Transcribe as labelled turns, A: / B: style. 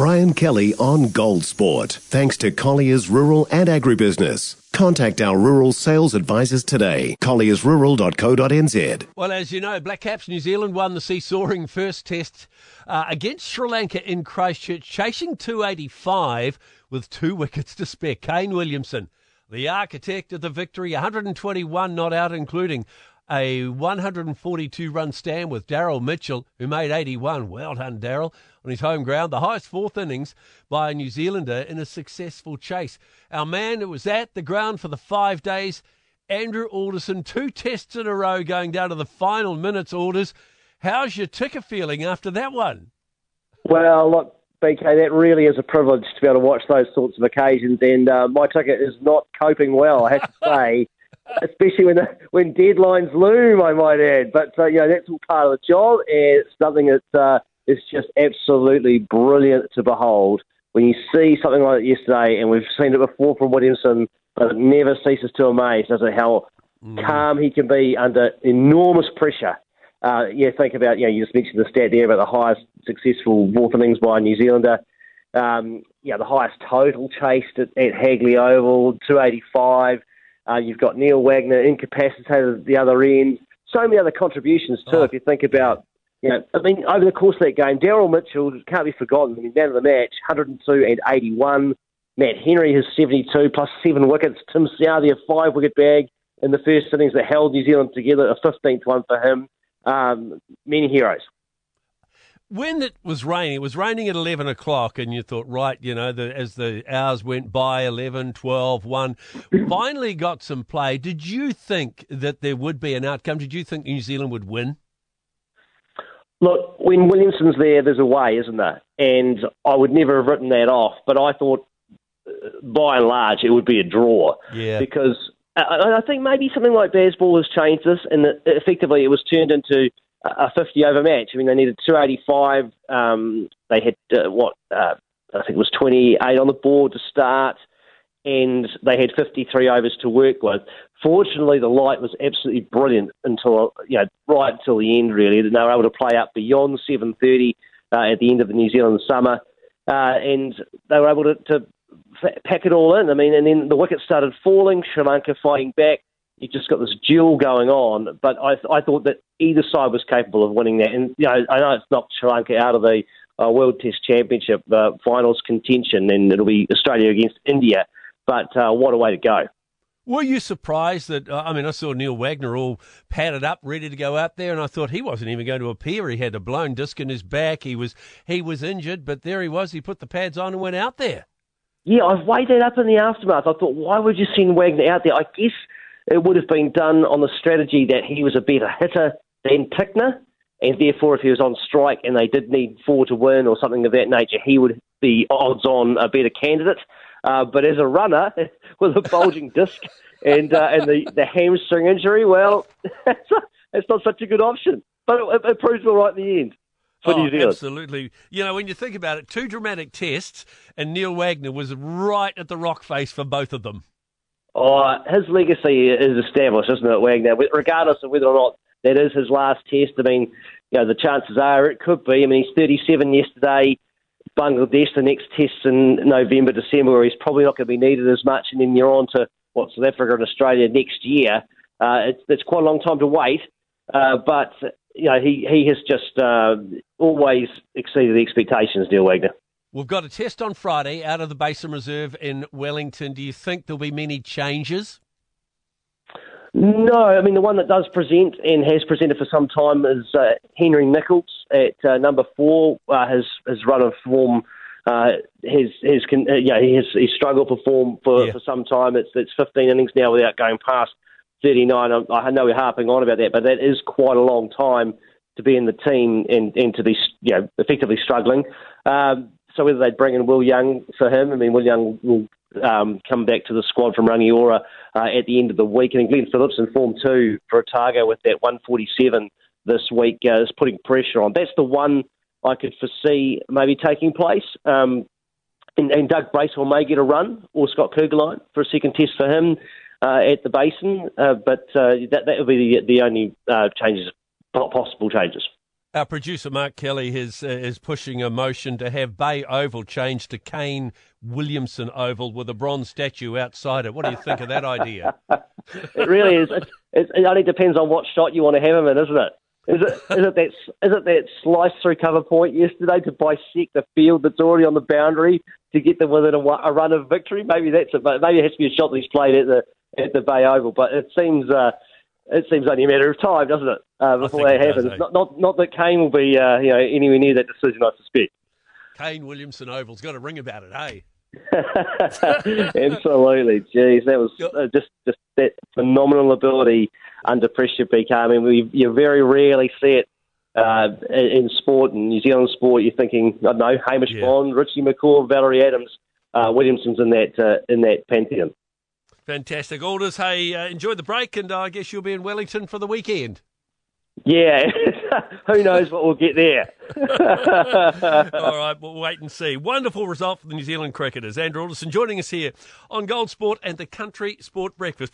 A: Brian Kelly on Gold Sport. Thanks to Colliers Rural and Agribusiness. Contact our rural sales advisors today. colliersrural.co.nz.
B: Well, as you know, Black Caps New Zealand won the seesawing first test uh, against Sri Lanka in Christchurch, chasing 285 with two wickets to spare. Kane Williamson, the architect of the victory, 121 not out, including a 142 run stand with Daryl Mitchell, who made 81. Well done, Daryl, on his home ground. The highest fourth innings by a New Zealander in a successful chase. Our man who was at the ground for the five days, Andrew Alderson, two tests in a row going down to the final minutes orders. How's your ticker feeling after that one?
C: Well, look, BK, that really is a privilege to be able to watch those sorts of occasions, and uh, my ticket is not coping well, I have to say especially when the, when deadlines loom, I might add. But uh, you know that's all part of the job, and it's something that uh, is just absolutely brilliant to behold. When you see something like it yesterday, and we've seen it before from Williamson, but it never ceases to amaze, does it? How mm. calm he can be under enormous pressure. Uh, yeah, think about you know you just mentioned the stat there about the highest successful fourth innings by a New Zealander. Um, yeah, the highest total chased at, at Hagley Oval, 285. Uh, you've got Neil Wagner incapacitated at the other end. So many other contributions too. Oh. If you think about, you know, I mean, over the course of that game, Daryl Mitchell can't be forgotten. I mean, man of the match, 102 and 81. Matt Henry has 72 plus seven wickets. Tim Southee a five wicket bag in the first innings that held New Zealand together. A 15th one for him. Um, many heroes
B: when it was raining, it was raining at 11 o'clock, and you thought, right, you know, the, as the hours went by 11, 12, 1, finally got some play. Did you think that there would be an outcome? Did you think New Zealand would win?
C: Look, when Williamson's there, there's a way, isn't there? And I would never have written that off, but I thought uh, by and large it would be a draw.
B: Yeah.
C: Because I, I think maybe something like Bazball has changed this, and effectively it was turned into a 50 over match. I mean, they needed 285. Um, they had, uh, what, uh, I think it was 28 on the board to start, and they had 53 overs to work with. Fortunately, the light was absolutely brilliant until, you know, right until the end, really. And they were able to play up beyond 7.30 uh, at the end of the New Zealand summer, uh, and they were able to, to pack it all in. I mean, and then the wickets started falling, Sri Lanka fighting back you just got this duel going on. But I, I thought that either side was capable of winning that. And you know, I know it's knocked Sri Lanka out of the uh, World Test Championship uh, finals contention, and it'll be Australia against India. But uh, what a way to go!
B: Were you surprised that? Uh, I mean, I saw Neil Wagner all padded up, ready to go out there, and I thought he wasn't even going to appear. He had a blown disc in his back. He was he was injured, but there he was. He put the pads on and went out there.
C: Yeah, I've weighed that up in the aftermath. I thought, why would you send Wagner out there? I guess it would have been done on the strategy that he was a better hitter than Tickner, and therefore, if he was on strike and they did need four to win or something of that nature, he would be odds on a better candidate. Uh, but as a runner with a bulging disc and uh, and the, the hamstring injury, well, it's not such a good option. But it, it proves all right in the end. For
B: oh, absolutely. You know, when you think about it, two dramatic tests, and Neil Wagner was right at the rock face for both of them.
C: Oh, his legacy is established, isn't it, Wagner? Regardless of whether or not that is his last test, I mean, you know, the chances are it could be. I mean, he's 37 yesterday. Bangladesh, the next test in November, December, where he's probably not going to be needed as much, and then you're on to what South Africa and Australia next year. Uh, it's, it's quite a long time to wait, uh, but you know he he has just uh, always exceeded the expectations, Neil Wagner.
B: We've got a test on Friday out of the Basin Reserve in Wellington. Do you think there'll be many changes?
C: No, I mean the one that does present and has presented for some time is uh, Henry Nicholls at uh, number four. Uh, his his run of form uh, has has uh, yeah he has he's struggled to perform for, yeah. for some time. It's it's 15 innings now without going past 39. I, I know we're harping on about that, but that is quite a long time to be in the team and, and to be you know, effectively struggling. Um, so whether they bring in Will Young for him, I mean, Will Young will um, come back to the squad from Rangiora uh, at the end of the week. And Glenn Phillips in form two for Otago with that 147 this week uh, is putting pressure on. That's the one I could foresee maybe taking place. Um, and, and, Doug Bracewell may get a run, or Scott Kuggeleijn for a second test for him uh, at the Basin. Uh, but uh, that that would be the, the only uh, changes, possible changes.
B: Our producer Mark Kelly is uh, is pushing a motion to have Bay Oval changed to Kane Williamson Oval with a bronze statue outside it. What do you think of that idea?
C: it really is. It, it, only depends on what shot you want to have him in, isn't it? Is it is it that is it that slice through cover point yesterday to bisect the field that's already on the boundary to get them within a, a run of victory? Maybe that's it. But maybe it has to be a shot that he's played at the at the Bay Oval. But it seems. Uh, it seems only a matter of time, doesn't it, uh, before that happens? Does, eh? not, not, not that Kane will be, uh, you know, anywhere near that decision. I suspect.
B: Kane Williamson Oval's got a ring about it, hey?
C: Absolutely, geez, that was uh, just just that phenomenal ability under pressure, PK. I mean, we, you very rarely see it uh, in sport, in New Zealand sport. You're thinking, I don't know, Hamish yeah. Bond, Richie McCaw, Valerie Adams, uh, Williamson's in that uh, in that pantheon.
B: Fantastic. Alders, hey, uh, enjoy the break, and I guess you'll be in Wellington for the weekend.
C: Yeah, who knows what we'll get there.
B: All right, we'll wait and see. Wonderful result for the New Zealand cricketers. Andrew Alderson joining us here on Gold Sport and the Country Sport Breakfast.